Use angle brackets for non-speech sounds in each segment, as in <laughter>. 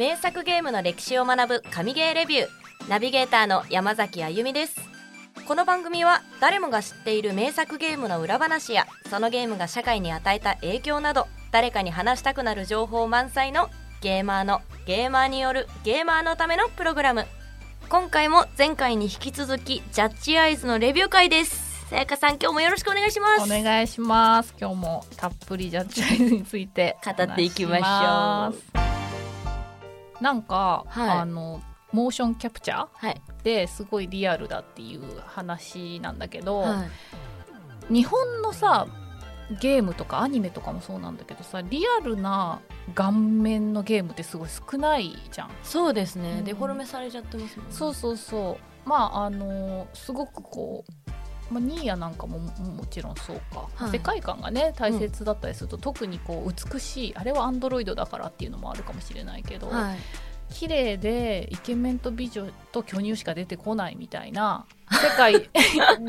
名作ゲームの歴史を学ぶ神ゲーレビュー。ナビゲーターの山崎あゆみです。この番組は誰もが知っている名作ゲームの裏話やそのゲームが社会に与えた影響など誰かに話したくなる情報満載のゲーマーのゲーマーによるゲーマーのためのプログラム。今回も前回に引き続きジャッジアイズのレビュー会です。さやかさん今日もよろしくお願いします。お願いします。今日もたっぷりジャッジアイズについて語っていきましょうなんか、はい。あのモーションキャプチャーはい、ですごいリアルだっていう話なんだけど、はい、日本のさゲームとかアニメとかもそうなんだけどさリアルな顔面のゲームってすごい少ないじゃん。そうですね、うん。デフォルメされちゃってますもんね。そうそうそう。まああのすごくこう、まあ、ニーヤなんかもももちろんそうか、はい。世界観がね大切だったりすると、特にこう美しいあれはアンドロイドだからっていうのもあるかもしれないけど、はい。綺麗でイケメンと美女と巨乳しか出てこないみたいな <laughs> 世界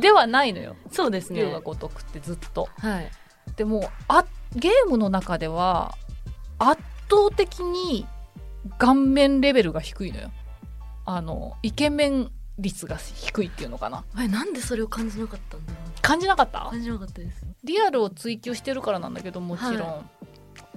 ではないのよ。そうです龍が如くってずっと。はい。でもあゲームの中では圧倒的に顔面レベルが低いのよ。あのイケメン率が低いっていうのかな。えなんでそれを感じなかったんだろ感じなかった？う感じなかったですリアルを追求してるからなんだけどもちろん、は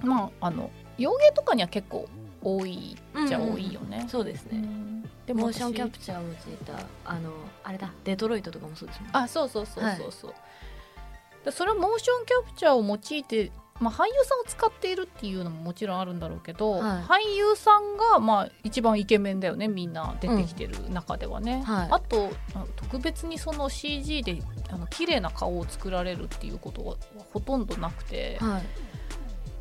まああの洋芸とかには結構多いじゃ多いよね。そうですね、うん。でモーションキャ私プチャーを用いたあのあれだデトロイトとかもそうですもんね。あそうそうそうそうそう、でそれはモーションキャプチャーを用いて、まあ、俳優さんを使っているっていうのももちろんあるんだろうけど、はい。俳優さんがまあ一番イケメンだよねみんな出てきてる中ではね、はい。あとあ特別にその CG であの綺麗な顔を作られるっていうことはほとんどなくて、はい。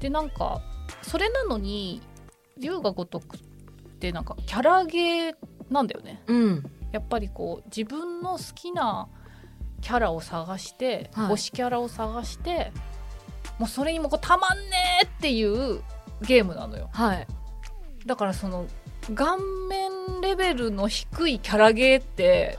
でなんかそれなのに龍が如くってなんかキャラゲーなんだよね。うん。やっぱりこう自分の好きなキャラを探して、はい。推しキャラを探してもうそれにもこうたまんねーっていうゲームなのよ。はい。だからその顔面レベルの低いキャラゲーって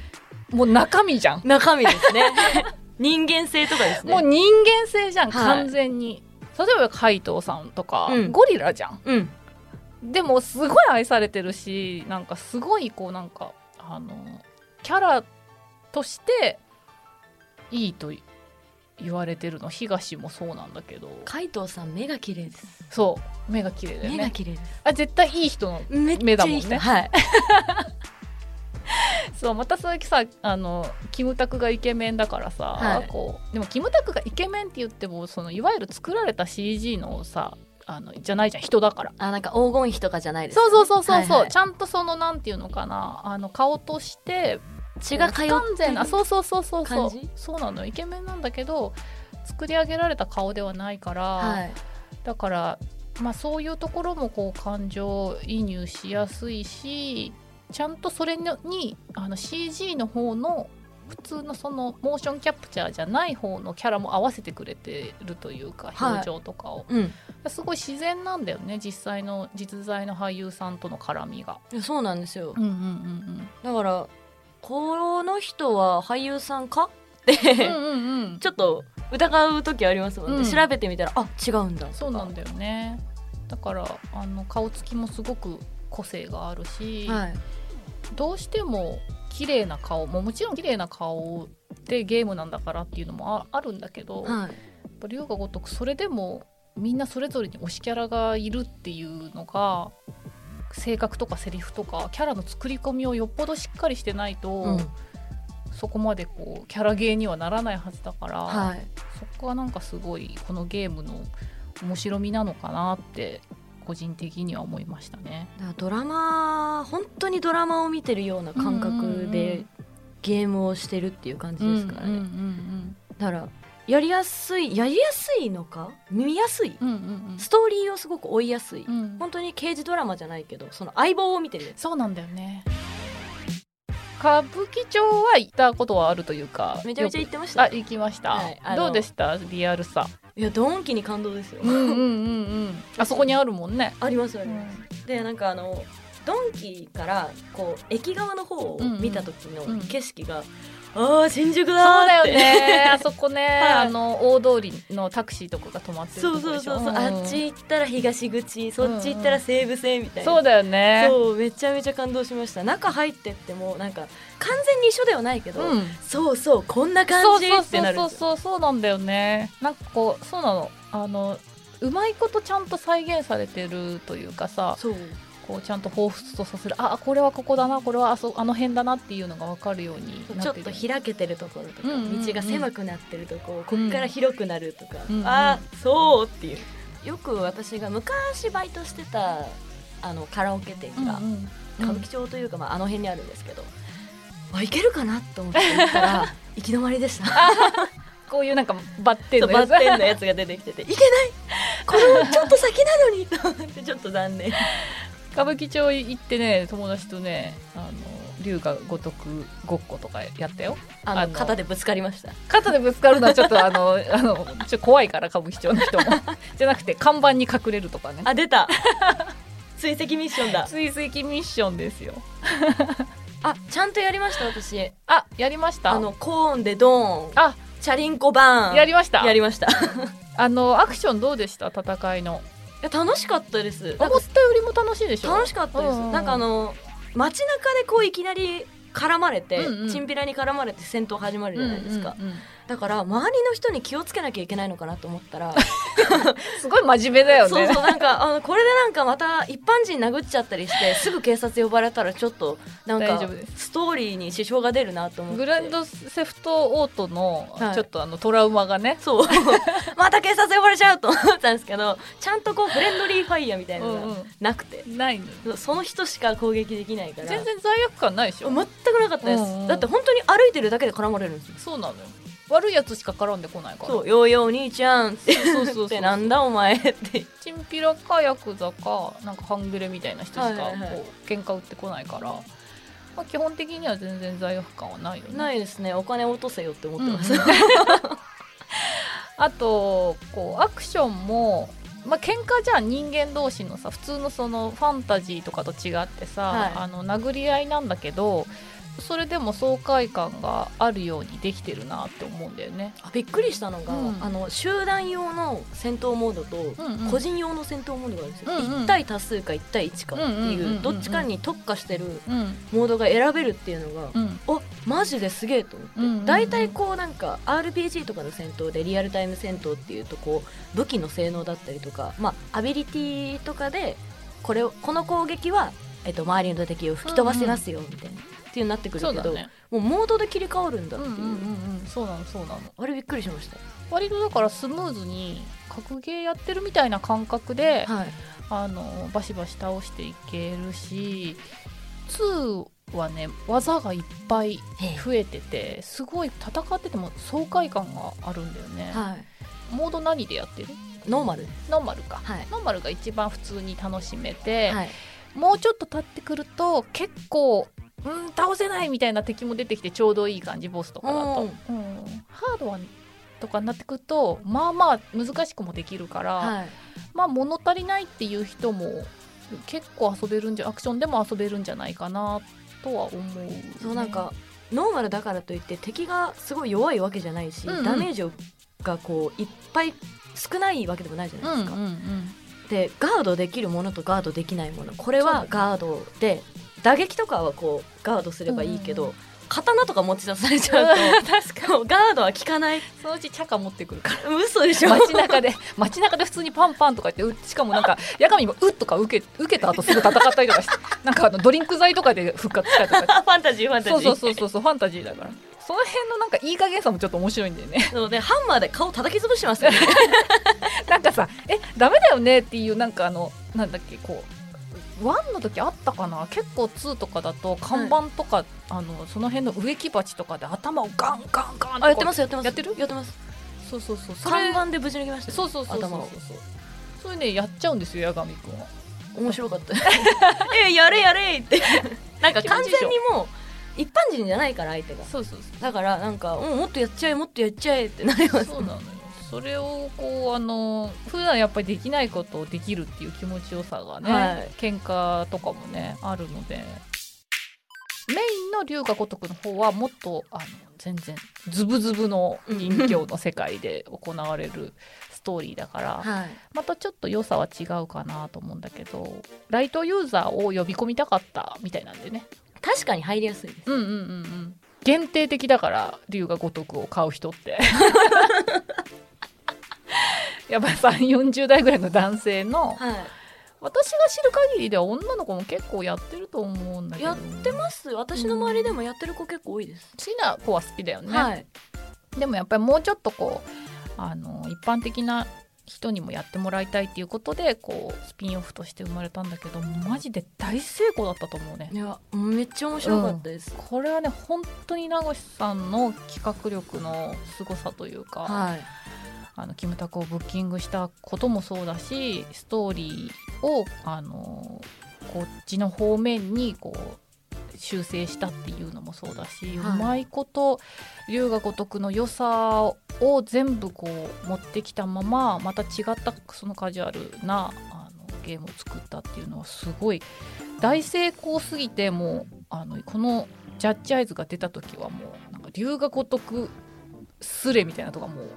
<laughs> もう中身じゃん、中身ですね。<laughs> 人間性とかですね。もう人間性じゃん、はい。完全に。例えば海藤さんとか、うん。ゴリラじゃん。うん。でもすごい愛されてるしなんかすごいこうなんかあのキャラとしていいと言われてるの。東もそうなんだけど。海藤さん目が綺麗です。そう。目が綺麗だよ目がね綺麗です。あ絶対いい人の目だもんね。はい。<laughs> そうまた最近さあのキムタクがイケメンだからさ、はい。こうでもキムタクがイケメンって言ってもそのいわゆる作られた CG のさあのじゃないじゃん。人だから。あなんか黄金比とかじゃないですそうそうそうそうそう、はいはい。ちゃんとそのなんていうのかな。あの顔として血が通って不完全な。そうそうそうそうそう。そうなの。よイケメンなんだけど作り上げられた顔ではないから、はい。だからまあそういうところもこう感情移入しやすいしちゃんとそれにあの CG の方の普通のそのモーションキャプチャーじゃない方のキャラも合わせてくれてるというかはい。表情とかを、うん。すごい自然なんだよね実際の実在の俳優さんとの絡みが。そうなんですよ。うんうんうん。だからこの人は俳優さんか？ってうんうんうん。うんちょっと疑う時ありますもんね、うん。調べてみたらあ違うんだ。そうなんだよね。だからあの顔つきもすごく個性があるし、はい。どうしても綺麗な顔ももちろん綺麗な顔でゲームなんだからっていうのもああるんだけど、やっはいぱ龍が如くそれでもみんなそれぞれに推しキャラがいるっていうのが性格とかセリフとかキャラの作り込みをよっぽどしっかりしてないと、うん。そこまでこうキャラゲーにはならないはずだから、はい。そこはなんかすごいこのゲームの面白みなのかなって個人的には思いましたね。だからドラマ本当にドラマを見てるような感覚でんゲームをしてるっていう感じですからね、だからやりやすいやりやすいのか？見やすい？うんうんうん。うんストーリーをすごく追いやすい、うん。本当に刑事ドラマじゃないけどその相棒を見てるそうなんだよね。歌舞伎町は行ったことはあるというか。めちゃめちゃよ行ってました。くあ行きました、はいどうでした？リアルさ。いやドンキに感動ですよ、うんうんうんうん。<laughs> あそこにあるもんね。ありますあります、でなんかあのドンキからこう駅側の方を見た時の景色が、ああ新宿そうだよね。<laughs> あそこね、はい。あの大通りのタクシーとかが止まってるそうとこでしょ。そうそうそう、ん。あっち行ったら東口そっち行ったら西武線みたいな、そうだよね。そうめちゃめちゃ感動しました。中入ってってもなんか完全に一緒ではないけど、うん。そうそうこんな感じそうってなるん。そうそうそうそうなんだよね。なんかこうそうなの。あのうまいことちゃんと再現されてるというかさ。そうこうちゃんと彷彿とさせる。あこれはここだな。これはあそあの辺だなっていうのが分かるようになちょっと開けてるところとか、うんうんうん。道が狭くなってるとここっから広くなるとか、うんうんあーそうっていう。よく私が昔バイトしてたあのカラオケ店が、うんうん歌舞伎町というか、まあ、あの辺にあるんですけど、あいけるかなと思って行ったら <laughs> 行き止まりでした。<laughs> こういうなんかバッテンのやつ。のやつが出てきてていけない。これもちょっと先なのにと思ってちょっと残念歌舞伎町行ってね友達とねあの龍が如くごっことかやったよ。あの肩でぶつかりました。肩でぶつかるのはちょっとあの <laughs> あのちょ怖いから歌舞伎町の人も。<laughs> じゃなくて看板に隠れるとかね。あ出た。<laughs> 追跡ミッションだ。追跡ミッションですよ。あちゃんとやりました私。あやりました。あのコーンでドーン。あ。チャリンコバーン。やりました。やりました。いあのアクションどうでした？戦いのや楽しかったです。思ったよりも楽しいでしょ？楽しかったです、なんかあの街中でこういきなり絡まれて、うんうん。チンピラに絡まれて戦闘始まるじゃないですか、うんうんうんだから周りの人に気をつけなきゃいけないのかなと思ったら、<laughs> すごい真面目だよね。そうそうなんかあのこれでなんかまた一般人殴っちゃったりしてすぐ警察呼ばれたらちょっとなんかストーリーに支障が出るなと思って。グランドセフトオートのはい。ちょっとあのトラウマがね、そう。<laughs> また警察呼ばれちゃうと思ったんですけどちゃんとこうフレンドリーファイヤーみたいなのがうんうん。なくて、ないのその人しか攻撃できないから。全然罪悪感ないでしょ。全くなかったです、うんうん。だって本当に歩いてるだけで絡まれるんですよ。そうなのよ悪いやつしか絡んでこないから。そう「よーよー兄ちゃん」ってそうそうそうそう。なんだお前って。チンピラかヤクザかなんか半グレみたいな人しかこはいはいはい。う喧嘩売ってこないから、まあ、基本的には全然罪悪感はないよね。ないですね。お金落とせよって思ってます、うん <laughs> あとこうアクションもまあ喧嘩じゃあ人間同士のさ普通のそのファンタジーとかと違ってさ、はい。あの殴り合いなんだけどそれでも爽快感があるようにできてるなって思うんだよね。あびっくりしたのが、うん。あの集団用の戦闘モードと個人用の戦闘モードがあるんですよ、うんうん。1対多数か1対1かっていううんどっちかに特化してるうんモードが選べるっていうのが、うん。おマジですげえと思って、うんうんうん。大体こうなんか RPG とかの戦闘でリアルタイム戦闘っていうとこう武器の性能だったりとか、まあ、アビリティとかでこれをこの攻撃は、えっと、周りの敵を吹き飛ばせますよみたいな、っていうになってくるけど、ね。もうモードで切り替わるんだっていう、うんうんうんうん。そうなのそうなの。あれびっくりしました、割とだからスムーズに格ゲーやってるみたいな感覚で、はい、あのバシバシ倒していけるし2はね技がいっぱい増えててすごい戦ってても爽快感があるんだよね、はい、モード何でやってる？ノーマル。ノーマルか、はい。ノーマルが一番普通に楽しめて、はい。もうちょっと経ってくると結構うん倒せないみたいな敵も出てきてちょうどいい感じボスとかだと、うん。ハードはとかになってくるとまあまあ難しくもできるから、はい。まあ物足りないっていう人も結構遊べるんじゃアクションでも遊べるんじゃないかなとは思う、ね、そうなんかノーマルだからといって敵がすごい弱いわけじゃないし、うんうん。ダメージがこういっぱい少ないわけでもないじゃないですか、うんうんうんでガードできるものとガードできないもの。これはガードで打撃とかはこうガードすればいいけど、刀とか持ち出されちゃうと <laughs> 確かに。ガードは効かない。そのうちチャカ持ってくるから。嘘でしょ？街中で街中で普通にパンパンとか言ってうしかもなんか <laughs> 八神も「うっ」とか受け受けた後すぐ戦ったりとかしてなんかあのドリンク剤とかで復活したりとかファンタジーファンタジー。そうそうそうそうそうファンタジーだから。その辺のなんかいい加減さもちょっと面白いんだよね。そう。でハンマーで顔叩き潰してますよね。<laughs> なんかさ「えダメだよね」っていうなんかあのなんだっけこう1の時あったかな？結構2とかだと看板とか、あのその辺の植木鉢とかで頭をガンガンガンあやってますやってます。やってる？やってます。そうそうそう。それ看板でぶち抜きましたそうそうそうそう。そうそれねやっちゃうんですよ八神くんは。面白かった。<laughs> えやれやれって。<laughs> なんか完全にもう一般人じゃないから相手が。そうそうそだからなんか、うん、もっとやっちゃえもっとやっちゃえってなります。うそうなのよそれをこうあの普段やっぱりできないことをできるっていう気持ちよさがね、はい。喧嘩とかもねあるので。メインの龍が如くの方はもっとあの全然ズブズブの人形の世界で行われるストーリーだから、はい。またちょっと良さは違うかなと思うんだけどライトユーザーを呼び込みたかったみたいなんでね。確かに入りやすいです。うんうんうんうん。限定的だから龍が如くを買う人って <laughs> やっぱり3 4 0代ぐらいの男性のはい。私が知る限りでは女の子も結構やってると思うんだけど。やってます。私の周りでもやってる子結構多いです、好きな子は好きだよね、はい。でもやっぱりもうちょっとこうあの一般的な人にもやってもらいたいっていうことでこうスピンオフとして生まれたんだけどマジで大成功だったと思うね。いやめっちゃ面白かったです、これはね本当に名越さんの企画力の凄さというか、はいあのキムタクをブッキングしたこともそうだしストーリーをあのこっちの方面にこう修正したっていうのもそうだし、はい。うまいこと龍が如くの良さを全部こう持ってきたまままた違ったそのカジュアルなあのゲームを作ったっていうのはすごい大成功すぎてもうあのこのジャッジアイズが出た時はもうなんか龍が如くスレみたいなとかもう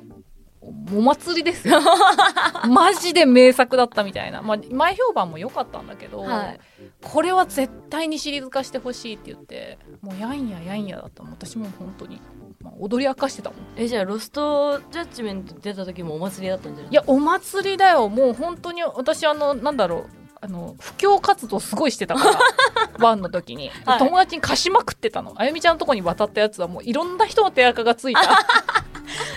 お祭りですよ。<laughs> マジで名作だったみたいな、まあ、前評判も良かったんだけど、はい。これは絶対にシリーズ化してほしいって言ってもうやんややんやだった私も本当に、まあ、踊り明かしてたもん。えじゃあロストジャッジメント出た時もお祭りだったんじゃない？いやお祭りだよ。もう本当に私あのなんだろう。あの布教活動すごいしてたから <laughs> ワンの時に、はい。友達に貸しまくってたの。あゆみちゃんのとこに渡ったやつはもういろんな人の手垢がついた <laughs>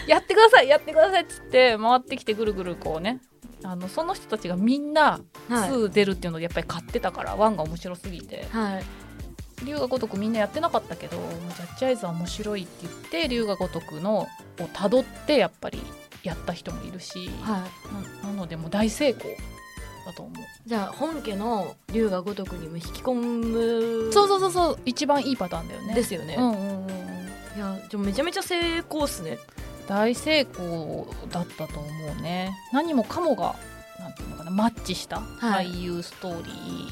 <laughs> やってくださいやってくださいっつって回ってきてぐるぐるこうね。あのその人たちがみんなはい。2出るっていうのでやっぱり買ってたから、ワンが面白すぎて。はい。龍が如くみんなやってなかったけどジャッジアイズは面白いって言って龍が如くのをたどってやっぱりやった人もいるし、はい。ななのでもう大成功だと思う。じゃあ本家の龍が如くにも引き込むそうそうそうそう。一番いいパターンだよね。ですよね、うんうんうんうん。いやじゃあめちゃめちゃ成功っすね大成功だったと思うね。何もかもがなんていうのかなマッチしたはい。俳優ストーリー、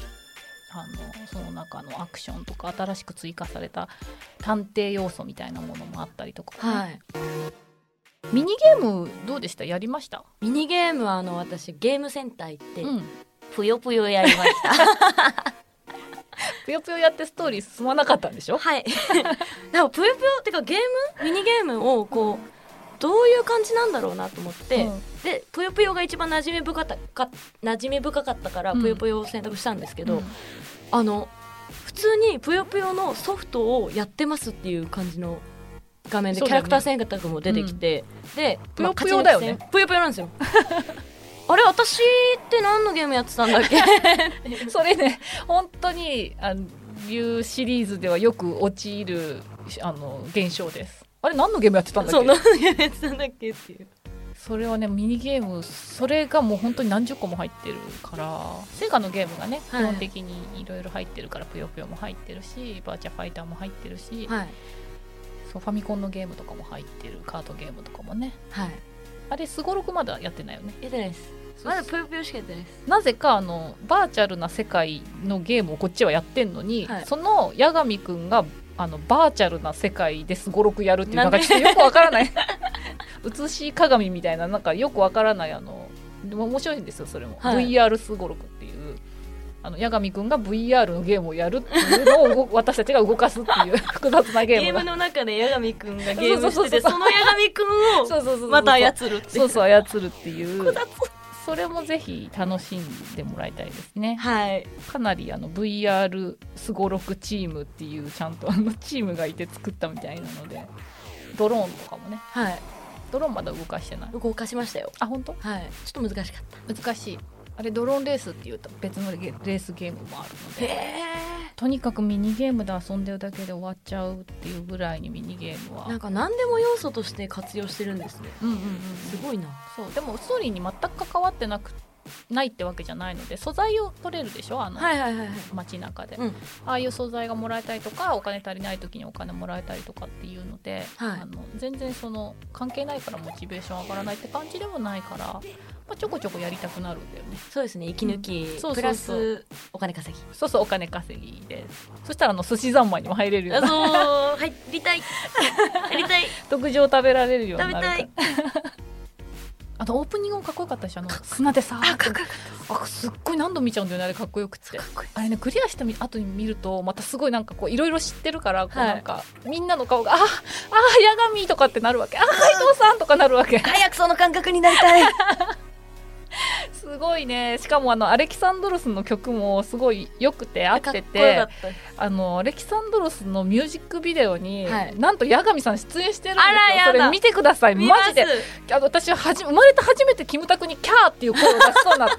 あのその中のアクションとか新しく追加された探偵要素みたいなものもあったりとかね、はい。ミニゲームどうでした？やりました？ミニゲームはあの私ゲームセンター行って、うん。ぷよぷよやりました。ぷよぷよやってストーリー進まなかったんでしょ？はい。<laughs> でもぷよぷよってかゲーム？ミニゲームをこうどういう感じなんだろうなと思って、うん。でぷよぷよが一番馴染み深かったか馴染み深かったからうん。ぷよぷよを選択したんですけど、うん。あの普通にぷよぷよのソフトをやってますっていう感じの画面でキャラクター選択も出てきて、でぷよぷよだよね。まあぷよぷよなんですよ。<laughs> あれ私って何のゲームやってたんだっけ？<laughs> それね本当にあのいうシリーズではよく陥るあの現象ですあれ何のゲームやってたんだっけ？そう何のゲームやってたんだっけっていう。それはねミニゲームそれがもう本当に何十個も入ってるからセガのゲームがね、はい。基本的にいろいろ入ってるからぷよぷよも入ってるしバーチャファイターも入ってるし、はい。そうファミコンのゲームとかも入ってるカードゲームとかもね。はい。あれすごろくまだやってないよね。やってないです。まだぷよぷよしかやってないです。なぜかあのバーチャルな世界のゲームをこっちはやってんのに、はい。その八神くんがあのバーチャルな世界ですごろくやるっていうななんかちょっとよくわからない。<laughs> 映し鏡みたいななんかよくわからないあのでも面白いんですよそれも、はい。VR すごろくっていう。あの八神くんが VR のゲームをやるっていうのを動私たちが動かすっていう <laughs> 複雑なゲゲームームがの中で八神くんがゲームしててその八神くんをまた操るってそうそう操るっていう。複雑それもぜひ楽しんでもらいたいですね。はい。かなりあの VR すごろくチームっていうちゃんとあのチームがいて作ったみたいなのでドローンとかもね。はい。ドローンまだ動かしてない？動かしましたよ。あ本当？はい。ちょっと難しかっ難しい。あれドローンレースっていうと別のレレースゲームもあるのでとにかくミニゲームで遊んでるだけで終わっちゃうっていうぐらいにミニゲームは。えなんか何でも要素として活用してるんですね。うんうんうんすごいな。そう。でもストーリーに全く関わってなくないってわけじゃないので素材を取れるでしょ？あの、はいはいはいはい。街中で、うん。ああいう素材がもらえたりとかお金足りない時にお金もらえたりとかっていうので、はい。あの全然その関係ないからモチベーション上がらないって感じでもないからまあ、ちょこちょこやりたくなるんだよね。そうですね。息抜き、うんそうそうそう。プラスお金稼ぎ。そうそうお金稼ぎでそしたらあの寿司三昧にも入れるようあなそう。入りたい。入りたい。<laughs> 特上食べられるよう食べになるたから。い。<laughs> あとオープニングもかっこよかったでしょあの砂でさあかっこよかっあすっごい何度見ちゃうんだよねあれかっこよくて。たかっこいいあれねクリアした後に見るとまたすごいなんかこういろいろ知ってるからこうはい。なんか、みんなの顔が「ああ八神」とかってなるわけ「あ海藤さん」とかなるわけ。早くその感覚になりたい <laughs> すごいね。しかもあのアレキサンドロスの曲もすごい良くて合っててあのアレキサンドロスのミュージックビデオに、はい。なんと八神さん出演してるんですよ。それ見てください。見マジで。あの私ははじ生まれて初めてキムタクにキャーっていう声を出しそうな <laughs> はー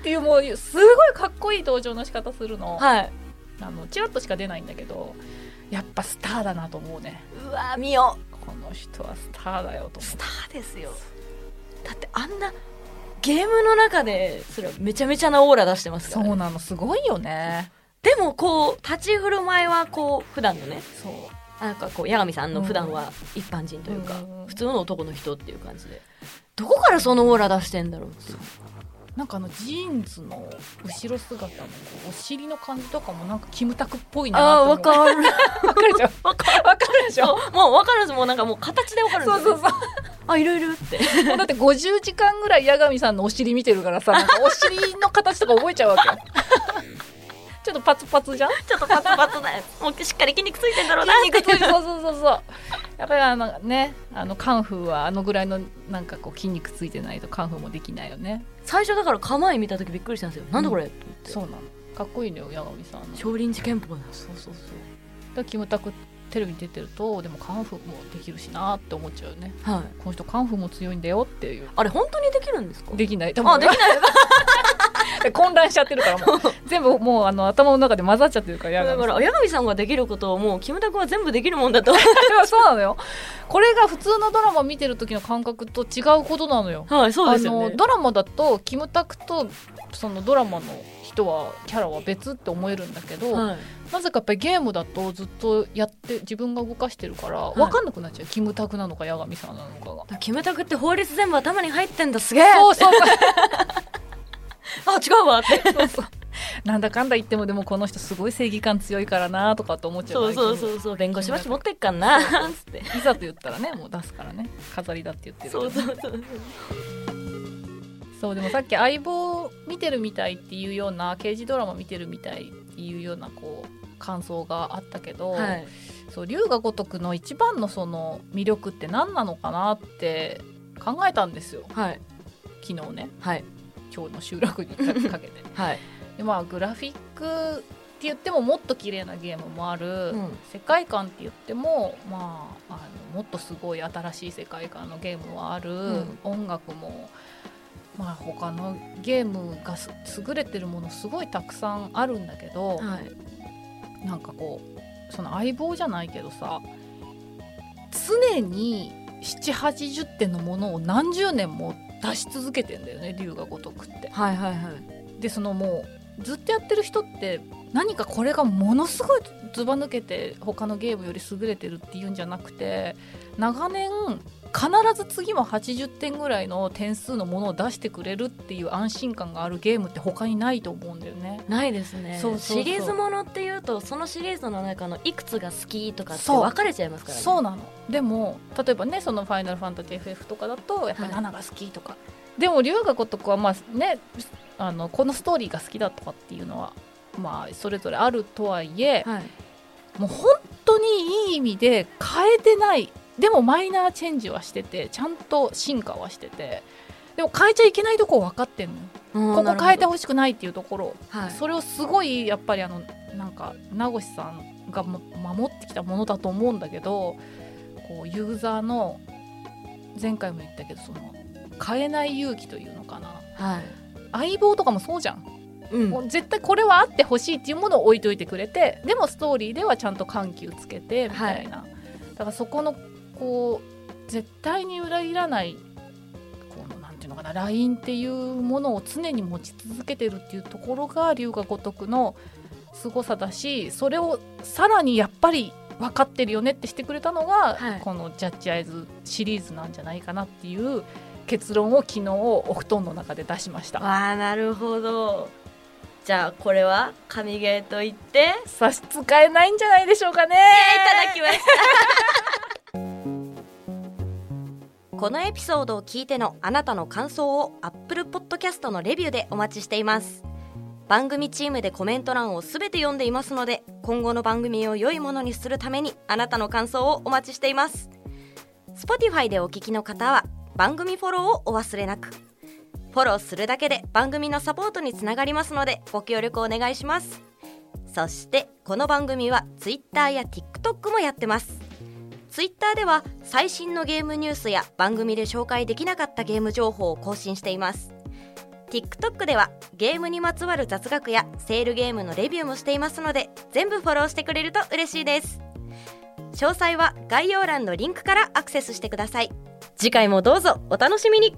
っていうもうすごいかっこいい登場の仕方するの,、はい。あのチラッとしか出ないんだけどやっぱスターだなと思うね。うわ見よこの人はスターだよと思う。スターですよ。だってあんなゲームの中でそれはめちゃめちゃなオーラ出してますうから、そうなのすごいよね。でもこう立ち振る舞いはこう普段のね。そう。なんかこう八神さんの普段は一般人というか、うん。普通の男の人っていう感じで。どこからそのオーラ出してんだろうってなんかあのジーンズの後ろ姿のお尻の感じとかもなんかキムタクっぽいなあわかる。<laughs> わかるでしょ？わかるわかるでしょ？もうわかるもうなんかもう形でわかるそうそうそう。あいるいるって。だって50時間ぐらい八神さんのお尻見てるからさお尻の形とか覚えちゃうわけょっとパツパツじゃん？ちょっとパツパツだよ。<laughs> もうしっかり筋肉ついてんだろうな。筋肉ついてそうそうそうそう。やっぱりあのねあのカンフーはあのぐらいのなんかこう筋肉ついてないとカンフーもできないよね。最初だから構え見た時びっくりしたんですよ、なんだこれ？と思って。そうなの。かっこいいのよ八神さんの。少林寺拳法だそうそうそう。だキムタクテレビに出てるとでもカンフーもできるしなって思っちゃうよね。はい。この人カンフーも強いんだよっていう。あれ本当にできるんですか？できない。多あできない <laughs> 混乱しちゃってるからもう <laughs> 全部もうあの頭の中で混ざっちゃってるからだから八神さんができることをもうキムタクは全部できるもんだと。<laughs> そうなのよ。これが普通のドラマ見てる時の感覚と違うことなのよ。はいそうですよね。あのドラマだとキムタクとそのドラマの人はキャラは別って思えるんだけど、はい。なぜかやっぱりゲームだとずっとやって自分が動かしてるからい。分かんなくなっちゃう、キムタクなのか八神さんなのかが。キムタクって法律全部頭に入ってんだすげえ。そうそう <laughs> あ違うわって。そうそう。なんだかんだ言ってもでもこの人すごい正義感強いからなとかって思っちゃうそうそうそうそう。弁護士バッジ持ってっかんなつっていざと言ったらねもう出すからね。飾りだって言ってるそうそうそう。そう。でもさっき相棒見てるみたいっていうような刑事ドラマ見てるみたいっていうようなこう感想があったけど、はい。そう龍が如くの一番のその魅力って何なのかなって考えたんですよ。はい。昨日ね。はい今日の収録にかかけて。<laughs> はい。でまあグラフィックって言ってももっと綺麗なゲームもある、うん。世界観って言ってもまああのもっとすごい新しい世界観のゲームはある、ん。音楽もまあ他のゲームがす優れてるものすごいたくさんあるんだけど、はい。なんかこうその相棒じゃないけどさ常に780点のものを何十年も出し続けてんだよね龍が如くって。はいはいはいでそのもうずっとやってる人って何かこれがものすごいずば抜けて他のゲームより優れてるっていうんじゃなくて長年必ず次も80点ぐらいの点数のものを出してくれるっていう安心感があるゲームって他にないと思うんだよね。ないですね。そうシリーズものっていうとそのシリーズの中のいくつが好きとかって分かれちゃいますからね。そう。なの。でも例えばねその「ファイナルファンタジー FF」とかだとやっぱりはい7が好きとか、でも龍が如くはまあねあのこのストーリーが好きだとかっていうのはまあそれぞれあるとはいえ、はい。もう本当にいい意味で変えてないでもマイナーチェンジはしててちゃんと進化はしててでも変えちゃいけないとこ分かってんのよ。ここ変えてほしくないっていうところ、はい。それをすごいやっぱりあのなんか名越さんがも守ってきたものだと思うんだけどこうユーザーの前回も言ったけどその変えない勇気というのかな。はい。相棒とかもそうじゃん。うん。もう絶対これはあってほしいっていうものを置いといてくれてでもストーリーではちゃんと緩急つけてみたいな、だからそこのこう絶対に裏切らないこのなんていうのかなラインっていうものを常に持ち続けてるっていうところが龍が如くの凄さだしそれをさらにやっぱり分かってるよねってしてくれたのが、はい。この「ジャッジアイズ」シリーズなんじゃないかなっていう結論を昨日お布団の中で出しました。わあなるほど。じゃあこれは神ゲーと言って。差し支えないんじゃないでしょうかね。いただきましたこのエピソードを聞いてのあなたの感想を Apple Podcast のレビューでお待ちしています。番組チームでコメント欄をすべて読んでいますので今後の番組を良いものにするためにあなたの感想をお待ちしています。Spotify でお聞きの方は番組フォローをお忘れなく。フォローするだけで番組のサポートにつながりますのでご協力お願いします。そしてこの番組は Twitter や TikTok もやってます。Twitter では最新のゲームニュースや番組で紹介できなかったゲーム情報を更新しています。TikTok ではゲームにまつわる雑学やセールゲームのレビューもしていますので全部フォローしてくれると嬉しいです。詳細は概要欄のリンクからアクセスしてください。次回もどうぞお楽しみに。